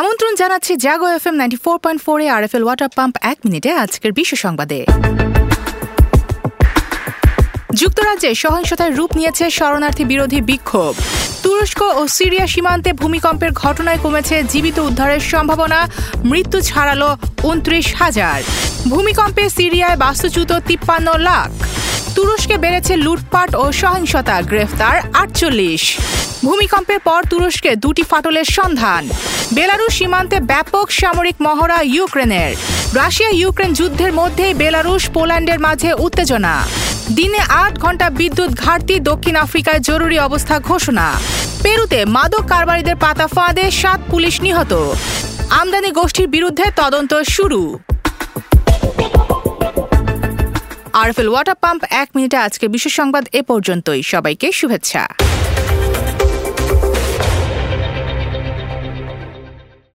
আমন্ত্রণ জানাচ্ছি Jago F M ninety four point four R F L water pump এক মিনিটে আজকের বিশ্ব সংবাদে। যুক্তরাজ্যে সহিংসতার রূপ নিয়েছে শরণার্থী বিরোধী বিক্ষোভ। তুরস্ক ও সিরিয়া সীমান্তে ভূমিকম্পের ঘটনায় কমেছে জীবিত উদ্ধারের সম্ভাবনা, মৃত্যু ছাড়ালো উনত্রিশ হাজার। ভূমিকম্পে সিরিয়ায় বাস্তুচ্যুত তিপ্পান্ন লাখ। তুরস্কে বেড়েছে লুটপাট ও সহিংসতা গ্রেফতার আটচল্লিশ। ভূমিকম্পের পর তুরস্কে দুটি ফাটলের সন্ধান। বেলারুশ সীমান্তে ব্যাপক সামরিক মহড়া ইউক্রেনের। রাশিয়া ইউক্রেন যুদ্ধের মধ্যেই বেলারুশ পোল্যান্ডের মাঝে উত্তেজনা। দিনে আট ঘণ্টা বিদ্যুৎ ঘাটতি, দক্ষিণ আফ্রিকায় জরুরি অবস্থা ঘোষণা। পেরুতে মাদক কারবারিদের পাতা ফাঁদে সাত পুলিশ নিহত। আমদানি গোষ্ঠীর বিরুদ্ধে তদন্ত শুরু। আরএফএল ওয়াটার পাম্প এক মিনিটে আজকে বিশেষ সংবাদ এ পর্যন্তই। সবাইকে শুভেচ্ছা।